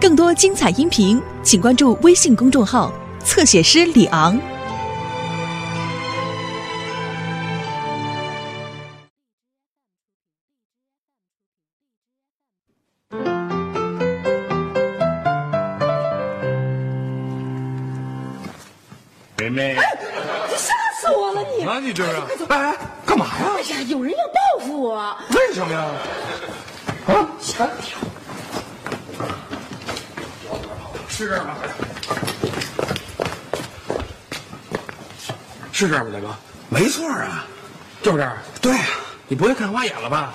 更多精彩音频，请关注微信公众号“侧写师李昂”。梅梅，吓死我了你！那你这是？哎哎，干嘛呀？哎呀，有人要报复我！为什么呀？啊，是这儿吗？是这儿吗，大哥？没错啊，就是这儿。对啊、你不会看花眼了吧？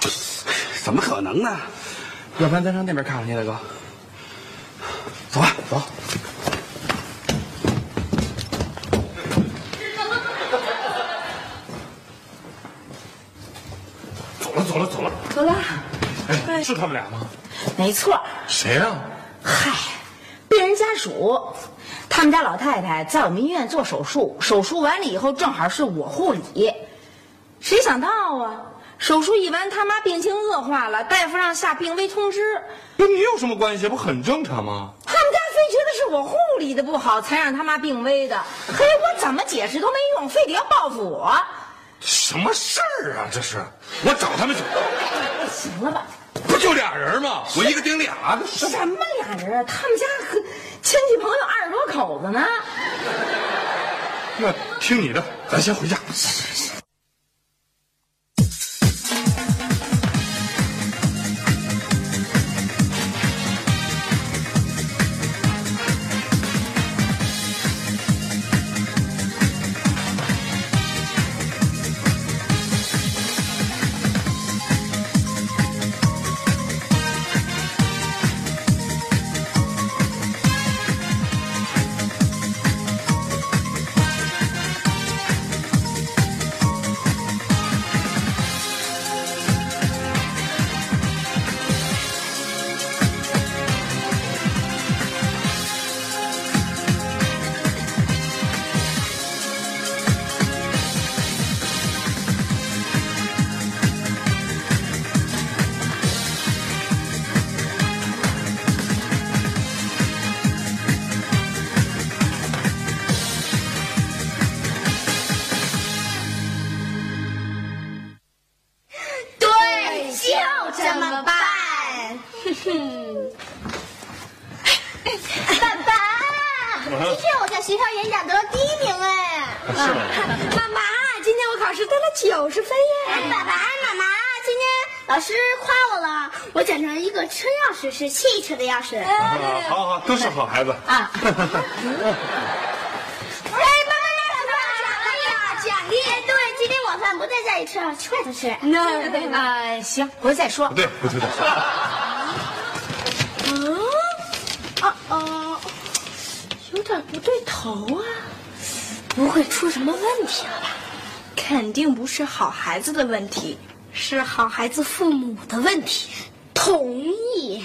怎么可能呢？要不然咱上那边看看去，大哥。走吧，走。走了，走了，走了。走了。哎，是他们俩吗？没错，谁呀、嗨，病人家属，他们家老太太在我们医院做手术，手术完了以后正好是我护理，谁想到啊，手术一完，他妈病情恶化了，大夫让下病危通知。跟你有什么关系？不很正常吗？他们家非觉得是我护理的不好，才让他妈病危的。嘿，我怎么解释都没用，非得要报复我。什么事儿啊？这是我找他们去，行了吧？不就俩人吗？我一个顶俩，什么俩人啊？他们家可亲戚朋友二十多口子呢。那听你的，咱先回家。是汽车的钥匙。好好，都是好孩子。啊，妈妈，妈妈，奖励奖励！对，今天晚饭不在家里吃，要去外头吃。那啊，行，回头再说。对，不对，对。啊啊，有点不对头啊，不会出什么问题了吧？肯定不是好孩子的问题，是好孩子父母的问题。同意。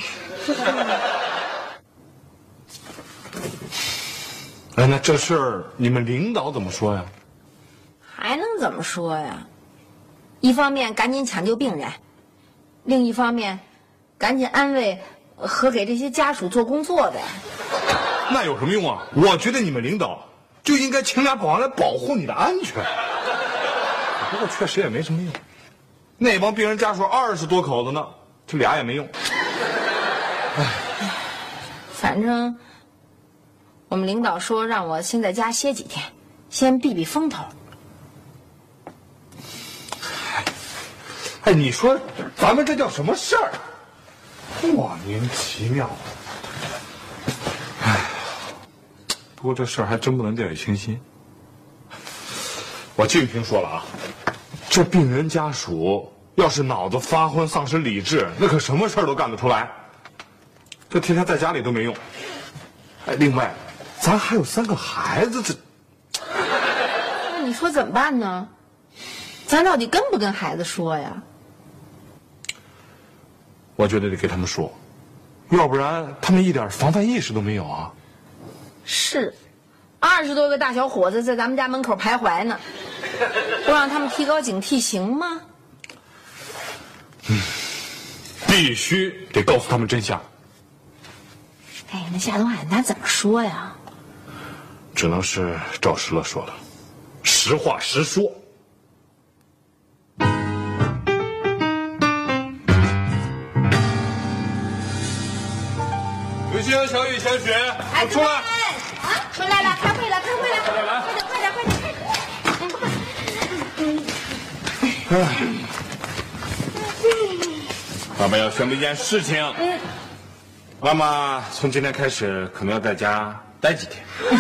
哎，那这事儿你们领导怎么说呀？还能怎么说呀？一方面赶紧抢救病人，另一方面赶紧安慰和给这些家属做工作呗。那有什么用啊？我觉得你们领导就应该请俩保安来保护你的安全。不过确实也没什么用，那帮病人家属二十多口子呢，这俩也没用。反正我们领导说让我先在家歇几天，先避避风头。哎，你说咱们这叫什么事儿？莫名其妙。哎，不过这事儿还真不能掉以轻心。我净听说了啊，这病人家属要是脑子发昏、丧失理智，那可什么事儿都干得出来。这天天在家里都没用。哎，另外，咱还有三个孩子，这那你说怎么办呢？咱到底跟不跟孩子说呀？我觉得得给他们说，要不然他们一点防范意识都没有啊。是，二十多个大小伙子在咱们家门口徘徊呢，不让他们提高警惕行吗？必须得告诉他们真相。哎，那夏东海他怎么说呀？只能是照实了说了，实话实说。刘星、小雨、小雪，出来！啊，出来了，开会了，开会了，快点来快点，快点，快点！爸爸要宣布一件事情。嗯。妈妈从今天开始可能要在家待几天。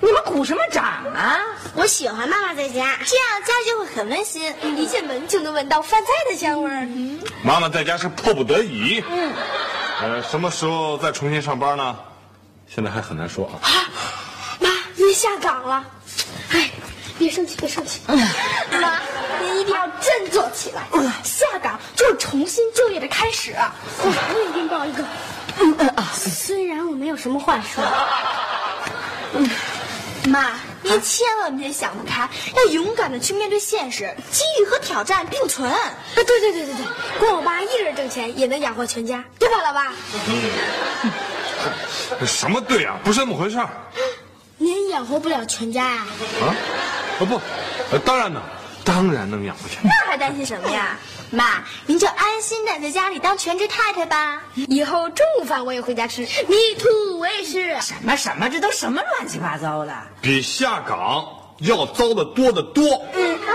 你们鼓什么掌啊？我喜欢妈妈在家，这样家就会很温馨。一进门就能闻到饭菜的香味儿。妈妈在家是迫不得已。嗯。呃，什么时候再重新上班呢？现在还很难说啊。妈，您下岗了。哎，别生气，别生气。妈，您一定要振作起来。下岗就是重新就业的开始。我我一定报一个。虽然我没有什么话说。妈，您千万别想不开，要勇敢的去面对现实，机遇和挑战并存。啊，对对对对对，光我爸一人挣钱也能养活全家，对吧，老爸？什么对啊？不是那么回事儿。您养活不了全家呀？啊？啊不，呃当然能，当然能养活全家。那还担心什么呀？妈，您就安心的在家里当全职太太吧。以后中午饭我也回家吃。Me too，我也是。什么什么，这都什么乱七八糟的？比下岗要糟的多得多。嗯啊，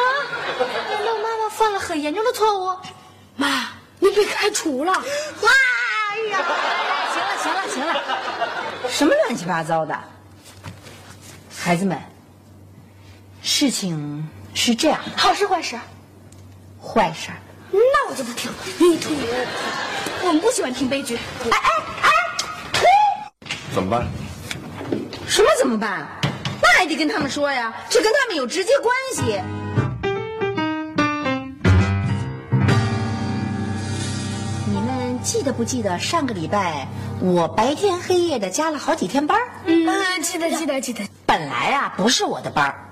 难道妈妈犯了很严重的错误？妈，您被开除了。哇呀！行了行了行了，什么乱七八糟的？孩子们，事情是这样的，好事坏事？坏事。那我就不听了。我们不喜欢听悲剧。哎哎哎！嘿，怎么办？什么怎么办？那还得跟他们说呀，这跟他们有直接关系。你们记得不记得上个礼拜我白天黑夜的加了好几天班儿？嗯，记得记得记得。本来啊不是我的班儿，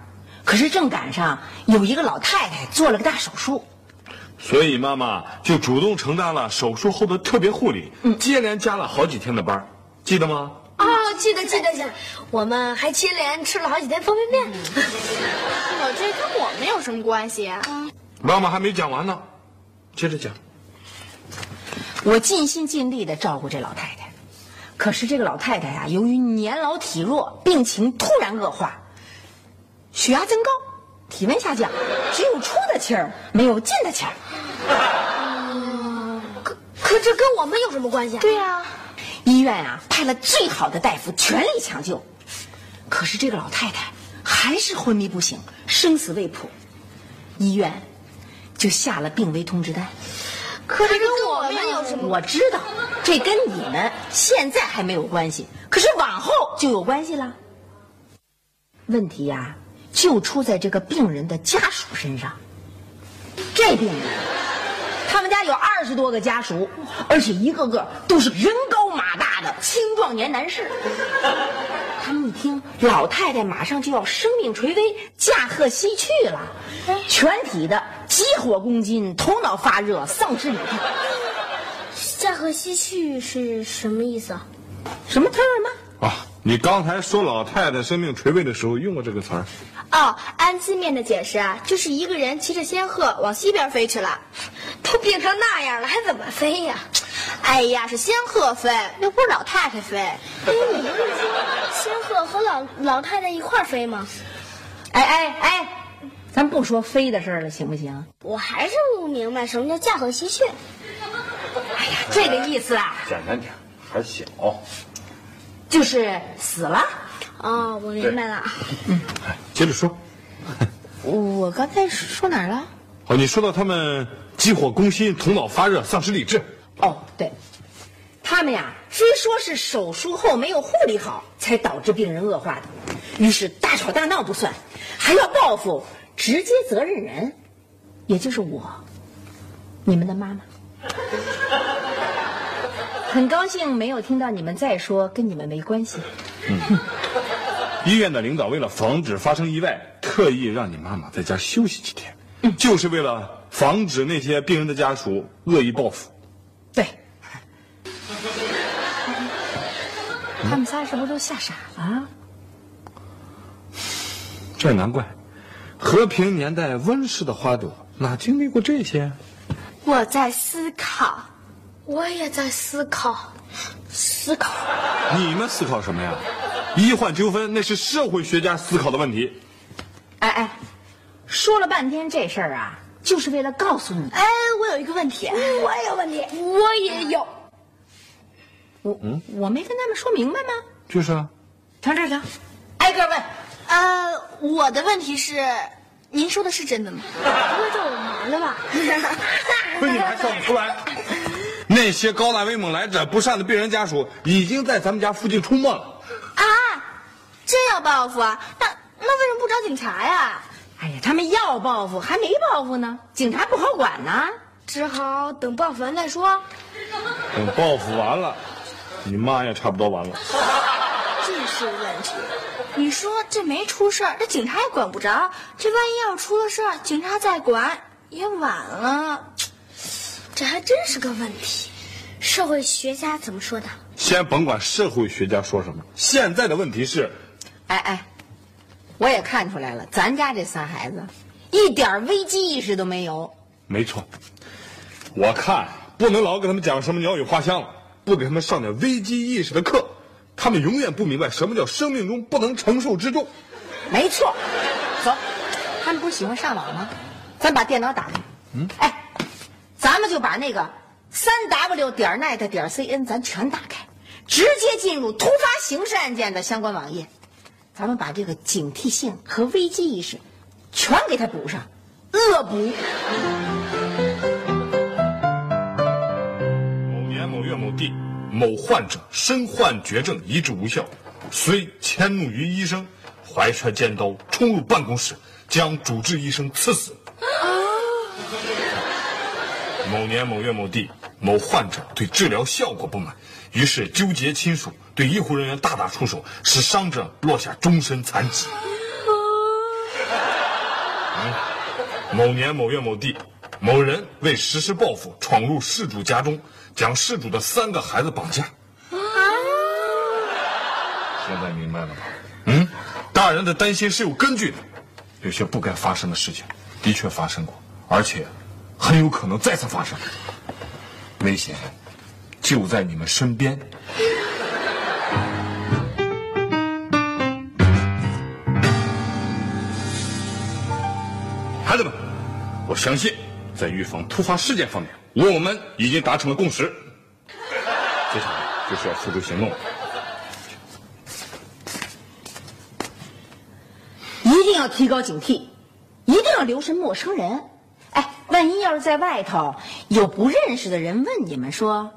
可是正赶上有一个老太太做了个大手术，所以妈妈就主动承担了手术后的特别护理，接连加了好几天的班，记得吗？哦，记得记得记得，我们还接连吃了好几天方便面。我这跟我们有什么关系啊？妈妈还没讲完呢，接着讲。我尽心尽力的照顾这老太太，可是这个老太太呀、由于年老体弱，病情突然恶化，血压增高，体温下降，只有出的气儿，没有进的气儿。可可这跟我们有什么关系啊？对呀、医院啊派了最好的大夫全力抢救，可是这个老太太还是昏迷不醒，生死未卜，医院就下了病危通知单。可这跟我们有什么？我知道，这跟你们现在还没有关系，可是往后就有关系了。问题呀、就出在这个病人的家属身上。这病人，他们家有二十多个家属，而且一个个都是人高马大的青壮年男士。他们一听老太太马上就要生命垂危、驾鹤西去了，全体的急火攻心，头脑发热，丧失理智。驾鹤西去是什么意思啊？什么词儿吗？啊，你刚才说老太太生命垂危的时候用过这个词儿，哦，按字面的解释啊，就是一个人骑着仙鹤往西边飞去了。都病成那样了，还怎么飞呀？哎呀，是仙鹤飞，又不是老太太飞。哎，你不是说仙鹤和老老太太一块儿飞吗？哎哎哎，咱不说飞的事儿了，行不行？我还是不明白什么叫驾鹤西去。哎呀，这个意思啊，简单点，还小。就是死了。哦，我明白了。嗯，接着说。我刚才说哪儿了？哦，你说到他们急火攻心、头脑发热、丧失理智。哦，对，他们呀，非说是手术后没有护理好，才导致病人恶化的，于是大吵大闹不算，还要报复直接责任人，也就是我，你们的妈妈。很高兴没有听到你们再说，跟你们没关系。嗯。医院的领导为了防止发生意外，特意让你妈妈在家休息几天，就是为了防止那些病人的家属恶意报复。对。他们仨是不是都吓傻了？这也难怪，和平年代温室的花朵哪经历过这些？我在思考。我也在思考，思考。你们思考什么呀？医患纠纷那是社会学家思考的问题。哎哎，说了半天这事儿啊，就是为了告诉你，哎，我有一个问题，我也有问题，我也有。我嗯我没跟他们说明白吗？就是啊，瞧这瞧，挨个问。呃，我的问题是，您说的是真的吗？不会叫我瞒了吧？亏你还笑得出来。那些高大威猛、来者不善的病人家属已经在咱们家附近出没了。啊，真要报复啊？那那为什么不找警察呀？哎呀，他们要报复还没报复呢，警察不好管呢。只好等报复完再说。等报复完了，你妈也差不多完了。这是问题。你说这没出事儿，这警察也管不着。这万一要出了事儿，警察再管也晚了。这还真是个问题。社会学家怎么说的？先甭管社会学家说什么，现在的问题是，哎哎，我也看出来了，咱家这仨孩子一点危机意识都没有。没错。我看不能老给他们讲什么鸟语花香了，不给他们上点危机意识的课，他们永远不明白什么叫生命中不能承受之重。没错，走，他们不是喜欢上网吗？咱把电脑打开。嗯，哎，咱们就把那个三 w 点 net 点 cn 咱全打开，直接进入突发刑事案件的相关网页。咱们把这个警惕性和危机意识全给它补上，恶补。某年某月某地，某患者身患绝症，医治无效，虽迁怒于医生，怀揣尖刀冲入办公室，将主治医生刺死。某年某月某地，某患者对治疗效果不满，于是纠结亲属，对医护人员大打出手，使伤者落下终身残疾。嗯某年某月某地，某人为实施报复，闯入事主家中，将事主的三个孩子绑架。现在明白了吧？嗯，大人的担心是有根据的，有些不该发生的事情的确发生过，而且很有可能再次发生。危险就在你们身边。孩子们，我相信在预防突发事件方面，我们已经达成了共识。接下来就是要付诸行动了。一定要提高警惕，一定要留神陌生人。哎，万一要是在外头有不认识的人问你们说：“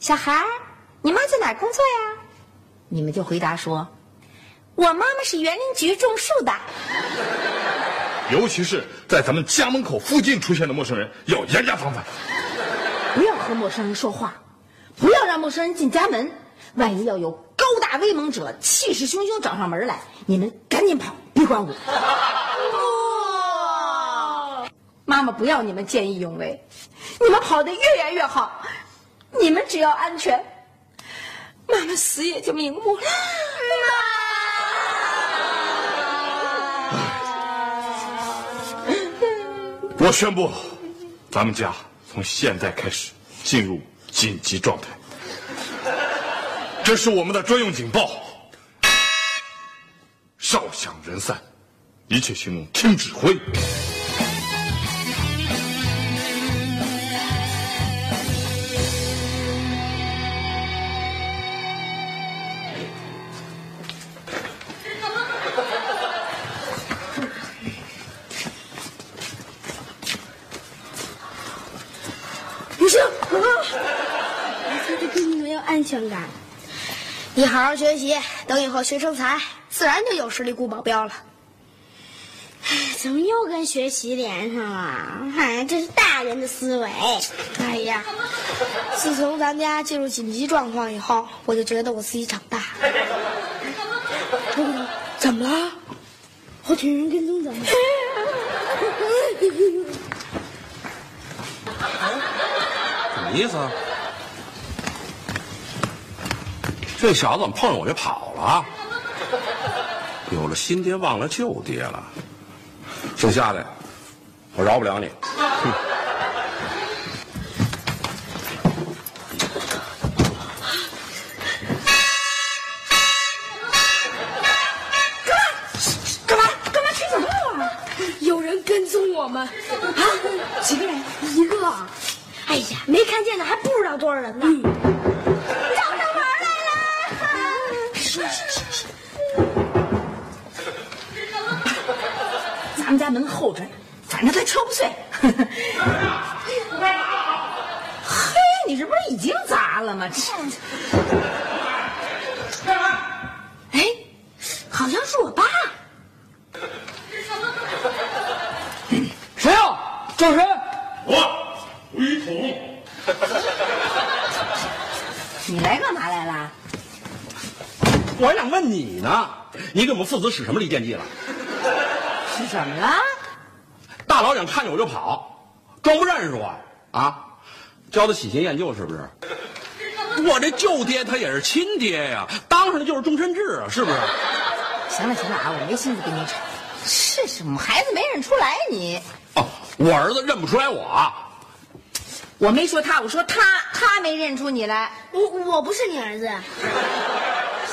小孩儿，你妈在哪儿工作呀？”你们就回答说：“我妈妈是园林局种树的。尤其是在咱们家门口附近出现的陌生人，要严加防范。”不要和陌生人说话，不要让陌生人进家门。万一要有高大威猛者气势汹汹找上门来，你们赶紧跑，别管我。妈妈不要你们见义勇为，你们跑得越远越好。你们只要安全，妈妈死也就瞑目了。我宣布，咱们家从现在开始进入紧急状态。这是我们的专用警报，哨响人散，一切行动听指挥。全感。你好好学习，等以后学成才，自然就有实力雇保镖了。哎，怎么又跟学习连上了？哎，这是大人的思维。哎呀，自从咱家进入紧急状况以后，我就觉得我自己长大了。怎么了？后群人跟踪怎么了？什么意思啊？这小子怎么碰上我就跑了？有了新爹忘了旧爹了。姓夏的，我饶不了你。干嘛？干嘛？吹警报啊？有人跟踪我们，啊，几个人？一个。哎呀，没看见呢，还不知道多少人呢。找上门来了！咱们家门后着，反正他敲不碎。嘿，你这不是已经砸了吗？这，哎，好像是我爸。谁呀？叫谁？我吴一统，你来干嘛来了？我还想问你呢，你给我们父子使什么离间计了？是怎么了？大老远看见我就跑，装不认识我啊？教他喜新厌旧是不是？我这舅爹他也是亲爹呀，当上的就是终身制啊，是不是？行了行了啊，我没心思跟你吵。是什么孩子没认出来你？哦，我儿子认不出来我，我没说他，我说他，他没认出你来。我我不是你儿子，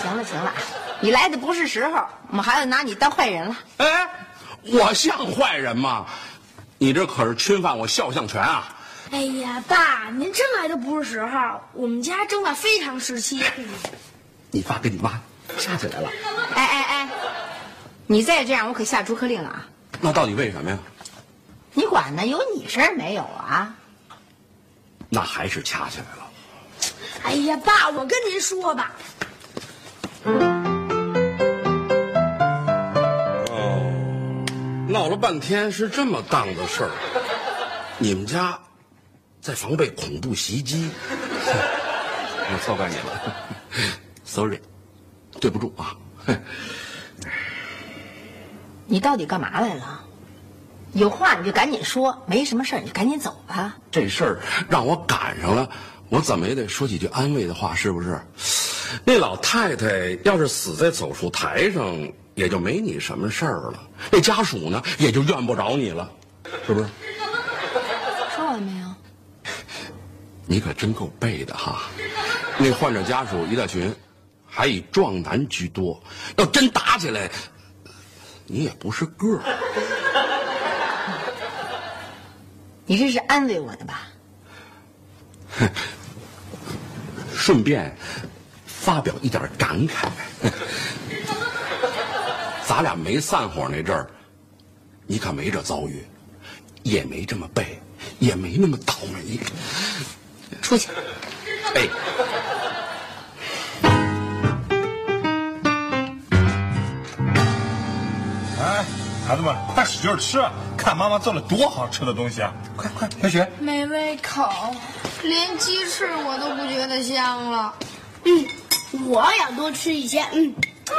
行了行了，你来的不是时候，我们孩子拿你当坏人了。哎，我像坏人吗？你这可是侵犯我肖像权啊！哎呀，爸，您真来的不是时候，我们家正在非常时期。你爸跟你妈掐起来了，哎哎哎，你再这样，我可下逐客令了啊！那到底为什么呀？你管呢？有你事儿没有啊？那还是掐起来了。哎呀，爸，我跟您说吧，哦，闹了半天是这么档子事儿。你们家在防备恐怖袭击，我错怪你了，sorry，对不住啊。你到底干嘛来了？有话你就赶紧说，没什么事儿你赶紧走吧。这事儿让我赶上了，我怎么也得说几句安慰的话，是不是？那老太太要是死在手术台上，也就没你什么事儿了。那家属呢，也就怨不着你了，是不是？说完没有？你可真够背的哈！那患者家属一大群，还以壮男居多，要真打起来，你也不是个儿。你这是安慰我呢吧？顺便发表一点感慨，咱俩没散伙那阵儿，你可没这遭遇，也没这么背，也没那么倒霉。出去。哎，哎，孩子们，快使劲吃，看妈妈做了多好吃的东西啊！快快，小雪，没胃口，连鸡翅我都不觉得香了。嗯，我要多吃一些，嗯，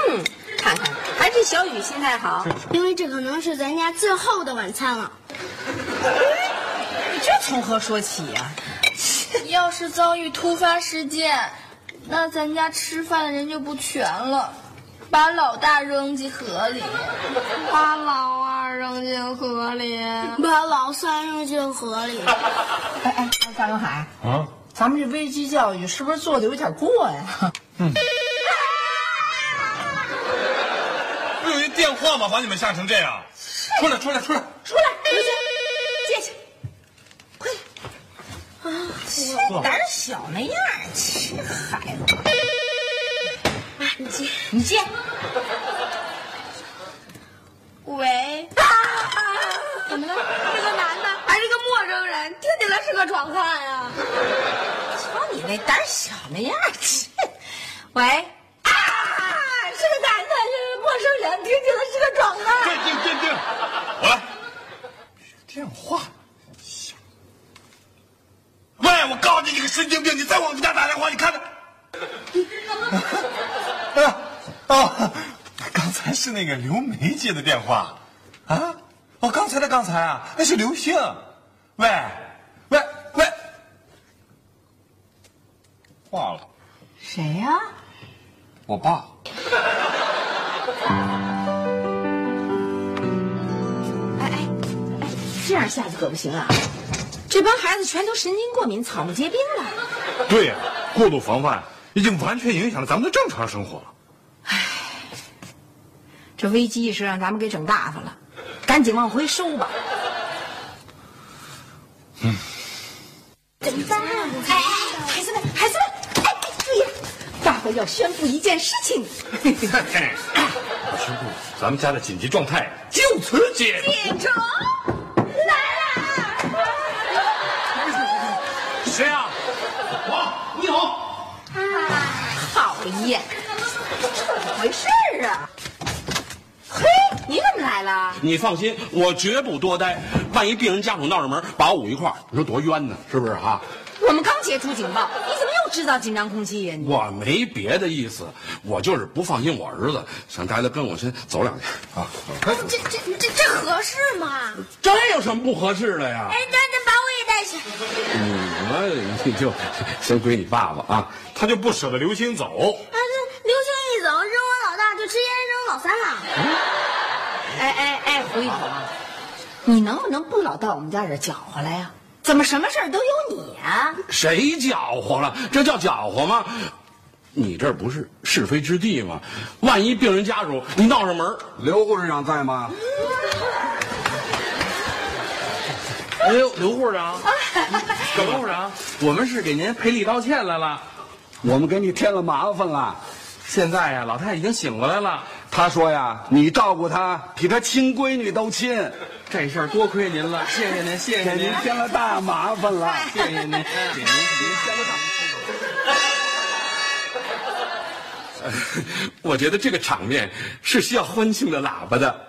嗯，看看，还是小雨心态好。因为这可能是咱家最后的晚餐了。你这从何说起呀、要是遭遇突发事件，那咱家吃饭的人就不全了。把老大扔进河里，把老二扔进河里。把老三扔进河里，哎哎，张永海，啊，咱们这危机教育是不是做的有点过呀？不有一电话吗？把你们吓成这样！出来，出来，出来！出来，刘娟，借去，快点。啊胆小那样儿，这孩子。你接。你接。喂，怎么了？是个男的还是个陌生人，听起来是个壮汉呀、瞧你那胆小那样儿，切喂，生人，听起来是个壮汉。定定定定，我来。电话响。喂，我告诉你，你个神经病！你再往我们家打电话，你看看。啊哦，刚才是那个刘梅接的电话，啊，哦，刚才的刚才啊，那是刘星。喂，喂喂，挂了。谁呀、我爸。这样下去可不行啊！这帮孩子全都神经过敏、草木皆兵了。对呀、过度防范已经完全影响了咱们的正常生活了。这危机意识让咱们给整大发了，赶紧往回收吧。嗯怎么办？哎哎，孩子们，孩子们，哎，注意，爸爸要宣布一件事情。我宣布，咱们家的紧急状态就此解除。变成谁啊？我，你好。怎么回事啊？嘿，你怎么来了？你放心，我绝不多待。万一病人家属闹着门，把我捂一块儿，你说多冤呢？是不是啊？我们刚解除警报，你怎么又制造紧张空气呀、你我没别的意思，我就是不放心我儿子，想带他跟我先走两天啊。这这这这合适吗？这有什么不合适的呀？哎，那那把我也带去。你你就先归你爸爸啊。他就不舍得刘星走。啊，这刘星一走，扔我老大就直接扔老三了。哎哎哎，胡一彤，你能不能不老到我们家这搅和来呀？怎么什么事儿都有你啊？谁搅和了？这叫搅和吗？你这不是是非之地吗？万一病人家属你闹上门，刘护士长在吗？哎呦，刘护士长，刘护士长，我们是给您赔礼道歉来了。我们给你添了麻烦了。现在呀，老太太已经醒过来了，她说呀，你照顾她比她亲闺女都亲，这事儿多亏您了，谢谢您，谢谢您给您，添了大麻烦了。谢谢您，谢谢您，您添了大。我觉得这个场面是需要欢庆的喇叭的。